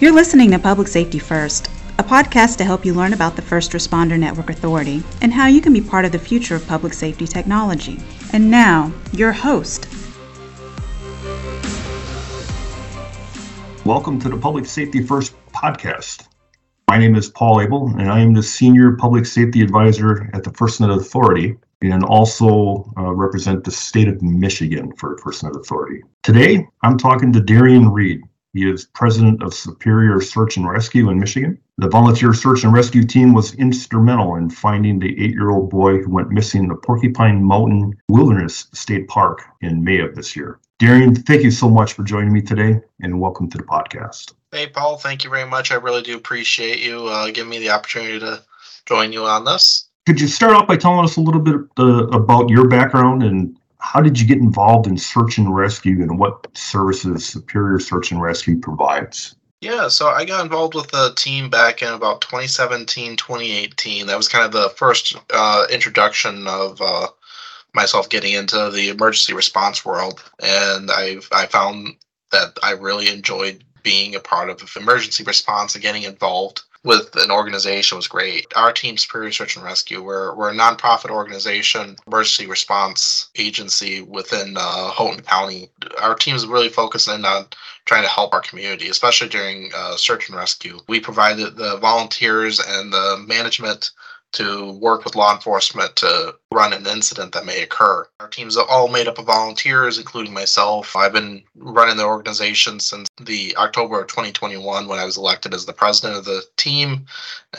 You're listening to Public Safety First, a podcast to help you learn about the First Responder Network Authority and how you can be part of the future of public safety technology. And now, your host. Welcome to the Public Safety First podcast. My name is Paul Abel, and I am the Senior Public Safety Advisor at the FirstNet Authority and also uh, represent the state of Michigan for FirstNet Authority. Today, I'm talking to Darian Reed. He is president of Superior Search and Rescue in Michigan. The volunteer search and rescue team was instrumental in finding the eight year old boy who went missing in the Porcupine Mountain Wilderness State Park in May of this year. Darian, thank you so much for joining me today and welcome to the podcast. Hey, Paul, thank you very much. I really do appreciate you uh, giving me the opportunity to join you on this. Could you start off by telling us a little bit uh, about your background and how did you get involved in search and rescue and what services Superior Search and Rescue provides? Yeah, so I got involved with the team back in about 2017, 2018. That was kind of the first uh, introduction of uh, myself getting into the emergency response world, and I I found that I really enjoyed being a part of emergency response and getting involved with an organization was great. Our team, Superior Search and Rescue, we're, we're a nonprofit organization, emergency response agency within uh, Houghton County. Our team is really focused in on trying to help our community, especially during uh, search and rescue. We provided the volunteers and the management to work with law enforcement to run an incident that may occur. Our team's all made up of volunteers, including myself. I've been running the organization since the October of 2021 when I was elected as the president of the team.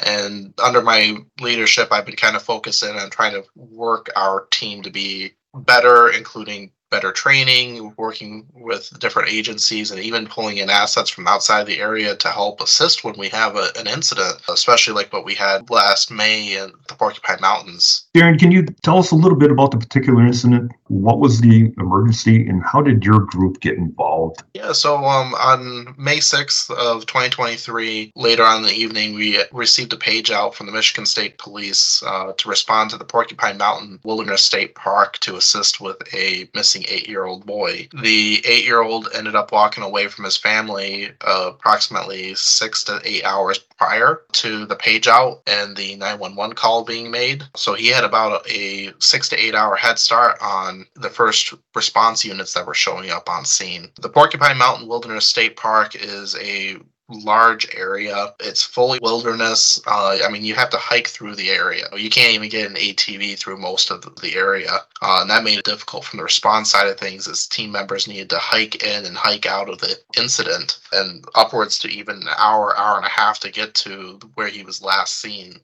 And under my leadership, I've been kind of focusing on trying to work our team to be better, including better training, working with different agencies, and even pulling in assets from outside the area to help assist when we have a, an incident, especially like what we had last May in the Porcupine Mountains. Darian, can you tell us a little bit about the particular incident? What was the emergency, and how did your group get involved? Yeah, so um, on May 6th of 2023, later on in the evening, we received a page out from the Michigan State Police uh, to respond to the Porcupine Mountain Wilderness State Park to assist with a missing eight year old boy. The eight year old ended up walking away from his family uh, approximately six to eight hours prior to the page out and the 911 call being made. So he had about a six to eight hour head start on the first response units that were showing up on scene. The Porcupine Mountain Wilderness State Park is a large area. It's fully wilderness. Uh, I mean, you have to hike through the area. You can't even get an ATV through most of the area. Uh, and that made it difficult from the response side of things as team members needed to hike in and hike out of the incident and upwards to even an hour, hour and a half to get to where he was last seen.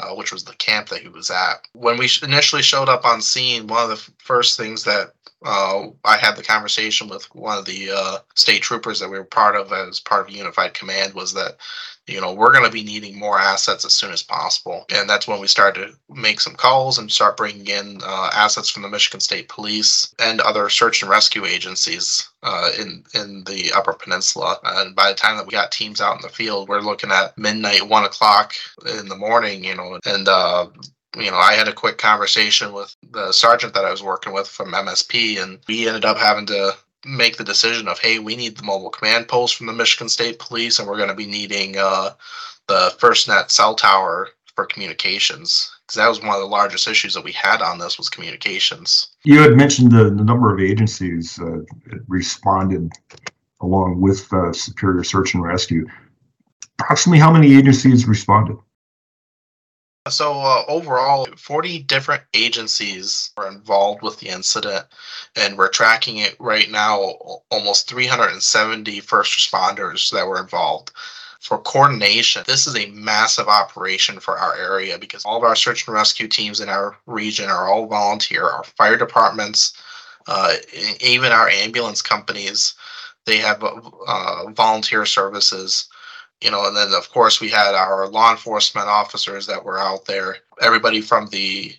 Uh, which was the camp that he was at. When we initially showed up on scene, one of the first things that uh, I had the conversation with one of the uh, state troopers that we were part of as part of Unified Command was that, you know, we're going to be needing more assets as soon as possible. And that's when we started to make some calls and start bringing in uh, assets from the Michigan State Police and other search and rescue agencies uh, in in the Upper Peninsula. And by the time that we got teams out in the field, we're looking at midnight, one o'clock in the morning, you know, and uh, you know, I had a quick conversation with the sergeant that I was working with from MSP, and we ended up having to make the decision of, hey, we need the mobile command post from the Michigan State Police, and we're going to be needing uh, the FirstNet cell tower for communications because that was one of the largest issues that we had on this was communications. You had mentioned the, the number of agencies uh, responded along with uh, Superior Search and Rescue. Approximately how many agencies responded? So uh, overall, 40 different agencies were involved with the incident, and we're tracking it right now. Almost 370 first responders that were involved. For coordination, this is a massive operation for our area because all of our search and rescue teams in our region are all volunteer. Our fire departments, uh, even our ambulance companies, they have uh, volunteer services you know, and then of course we had our law enforcement officers that were out there, everybody from the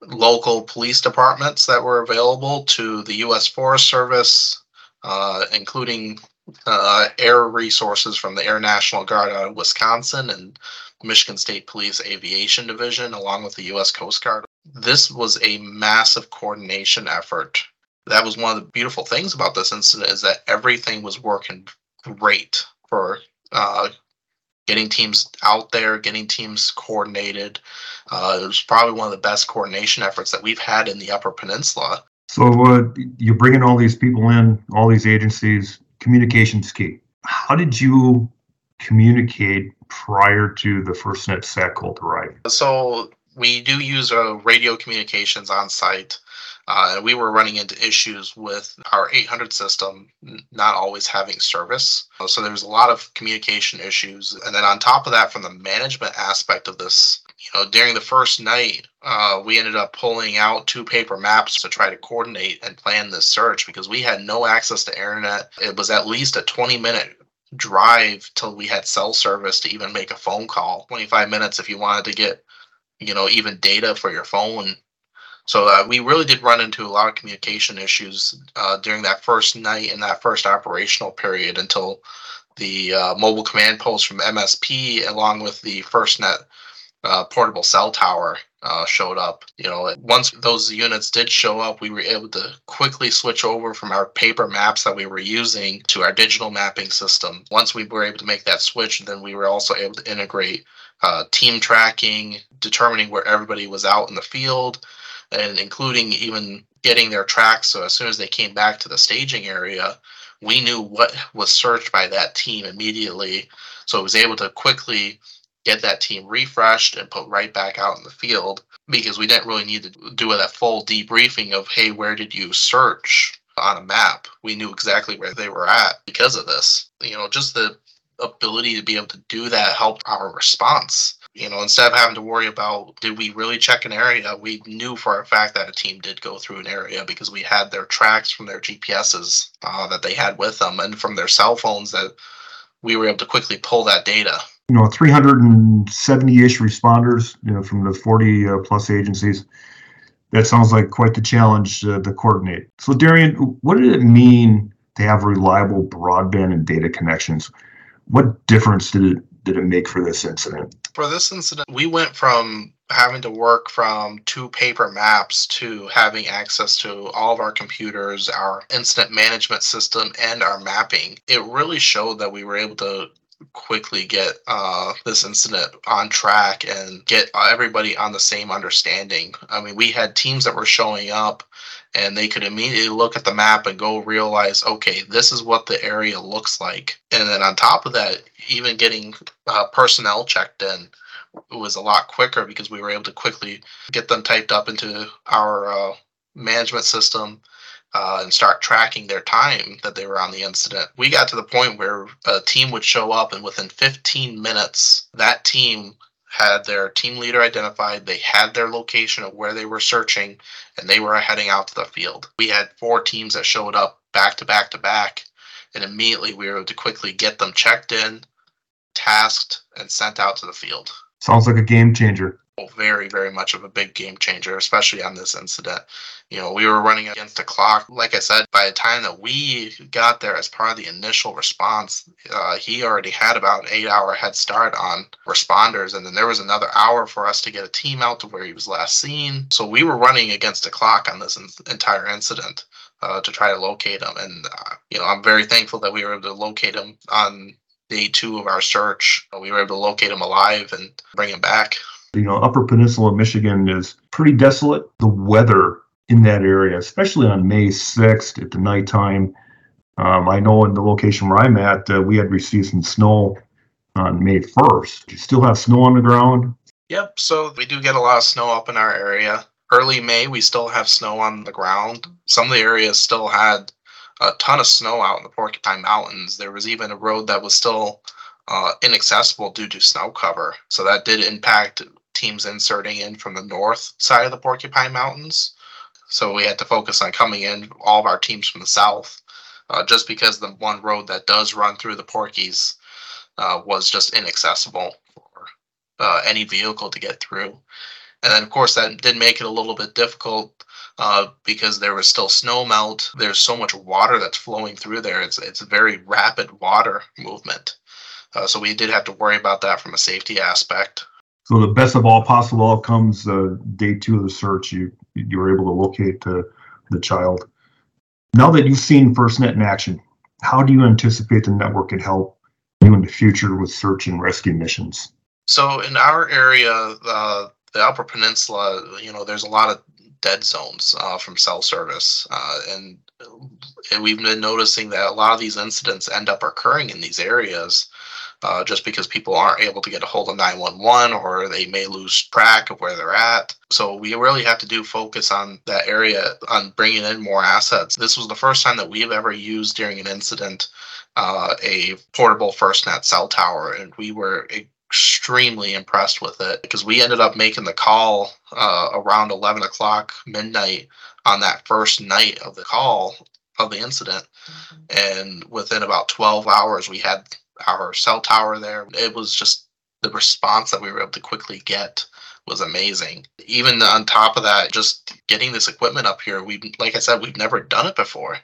local police departments that were available to the U.S. Forest Service, uh, including uh, air resources from the Air National Guard out of Wisconsin and Michigan State Police Aviation Division, along with the U.S. Coast Guard. This was a massive coordination effort. That was one of the beautiful things about this incident is that everything was working great for uh, getting teams out there, getting teams coordinated. Uh, it was probably one of the best coordination efforts that we've had in the Upper Peninsula. So uh, you're bringing all these people in, all these agencies. Communication's key. How did you communicate prior to the first net FirstNet SATCOLT arriving? So we do use uh, radio communications on site. Uh, we were running into issues with our 800 system not always having service. So there was a lot of communication issues. And then on top of that, from the management aspect of this, you know, during the first night, uh, we ended up pulling out two paper maps to try to coordinate and plan this search because we had no access to internet. It was at least a 20 minute drive till we had cell service to even make a phone call. 25 minutes if you wanted to get, you know, even data for your phone so uh, we really did run into a lot of communication issues uh, during that first night and that first operational period until the uh, mobile command post from MSP, along with the FirstNet uh, portable cell tower, uh, showed up. You know, once those units did show up, we were able to quickly switch over from our paper maps that we were using to our digital mapping system. Once we were able to make that switch, then we were also able to integrate uh, team tracking, determining where everybody was out in the field and including even getting their tracks. So as soon as they came back to the staging area, we knew what was searched by that team immediately. So it was able to quickly get that team refreshed and put right back out in the field because we didn't really need to do that full debriefing of, hey, where did you search on a map? We knew exactly where they were at because of this. You know, just the ability to be able to do that helped our response you know, instead of having to worry about did we really check an area, we knew for a fact that a team did go through an area because we had their tracks from their GPSs uh, that they had with them and from their cell phones that we were able to quickly pull that data. You know, 370-ish responders, you know, from the 40 uh, plus agencies. That sounds like quite the challenge uh, to coordinate. So, Darian, what did it mean to have reliable broadband and data connections? What difference did it did it make for this incident? For this incident, we went from having to work from two paper maps to having access to all of our computers, our incident management system, and our mapping. It really showed that we were able to quickly get uh, this incident on track and get everybody on the same understanding. I mean, we had teams that were showing up and they could immediately look at the map and go realize, okay, this is what the area looks like. And then on top of that, even getting uh, personnel checked in was a lot quicker because we were able to quickly get them typed up into our uh, management system uh, and start tracking their time that they were on the incident. We got to the point where a team would show up, and within 15 minutes, that team had their team leader identified, they had their location of where they were searching, and they were heading out to the field. We had four teams that showed up back to back to back, and immediately we were able to quickly get them checked in, tasked, and sent out to the field. Sounds like a game changer very, very much of a big game changer, especially on this incident. You know, we were running against the clock. Like I said, by the time that we got there as part of the initial response, uh, he already had about an eight hour head start on responders. And then there was another hour for us to get a team out to where he was last seen. So we were running against the clock on this in- entire incident. Uh, to try to locate him, and uh, you know, I'm very thankful that we were able to locate him on day two of our search. We were able to locate him alive and bring him back. You know, Upper Peninsula, Michigan is pretty desolate. The weather in that area, especially on May 6th at the nighttime. Um, I know in the location where I'm at, uh, we had received some snow on May 1st. Do you still have snow on the ground? Yep. So we do get a lot of snow up in our area. Early May, we still have snow on the ground. Some of the areas still had a ton of snow out in the Porcupine Mountains. There was even a road that was still uh, inaccessible due to snow cover. So that did impact teams inserting in from the north side of the Porcupine Mountains. So we had to focus on coming in all of our teams from the south, uh, just because the one road that does run through the Porkies uh, was just inaccessible for uh, any vehicle to get through. And then, of course, that did make it a little bit difficult uh, because there was still snow melt. There's so much water that's flowing through there. It's it's a very rapid water movement. Uh, so we did have to worry about that from a safety aspect. So the best of all possible outcomes, uh, day two of the search, you you were able to locate uh, the child. Now that you've seen FirstNet in action, how do you anticipate the network could help you in the future with search and rescue missions? So in our area, uh, the Upper Peninsula, you know, there's a lot of dead zones uh, from cell service, uh, and, and we've been noticing that a lot of these incidents end up occurring in these areas. Uh, just because people aren't able to get a hold of 911 or they may lose track of where they're at. So we really have to do focus on that area on bringing in more assets. This was the first time that we've ever used during an incident uh, a portable FirstNet cell tower, and we were extremely impressed with it because we ended up making the call uh, around 11 o'clock midnight on that first night of the call of the incident. Mm-hmm. and within about 12 hours we had our cell tower there. It was just the response that we were able to quickly get was amazing. Even on top of that just getting this equipment up here we like i said we've never done it before.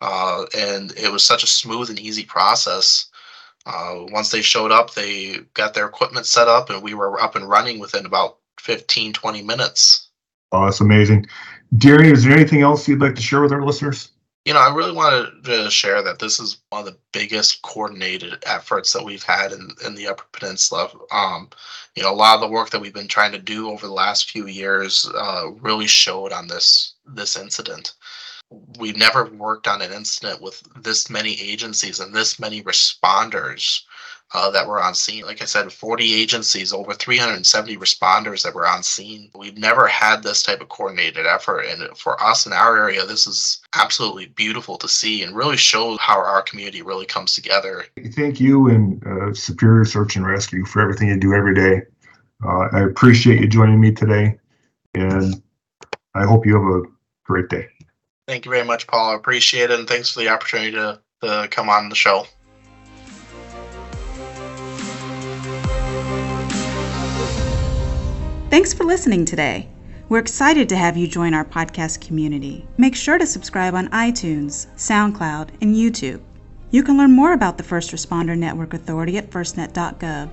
Uh, and it was such a smooth and easy process uh, once they showed up, they got their equipment set up and we were up and running within about 15, 20 minutes. Oh, that's amazing. Darian, is there anything else you'd like to share with our listeners? You know, I really wanted to share that this is one of the biggest coordinated efforts that we've had in, in the Upper Peninsula. Um, you know, a lot of the work that we've been trying to do over the last few years uh, really showed on this this incident we've never worked on an incident with this many agencies and this many responders uh, that were on scene. Like I said, 40 agencies, over 370 responders that were on scene. We've never had this type of coordinated effort. And for us in our area, this is absolutely beautiful to see and really shows how our community really comes together. Thank you and uh, Superior Search and Rescue for everything you do every day. Uh, I appreciate you joining me today, and I hope you have a great day. Thank you very much, Paul. I appreciate it, and thanks for the opportunity to, to come on the show. Thanks for listening today. We're excited to have you join our podcast community. Make sure to subscribe on iTunes, SoundCloud, and YouTube. You can learn more about the First Responder Network Authority at firstnet.gov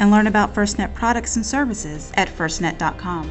and learn about FirstNet products and services at firstnet.com.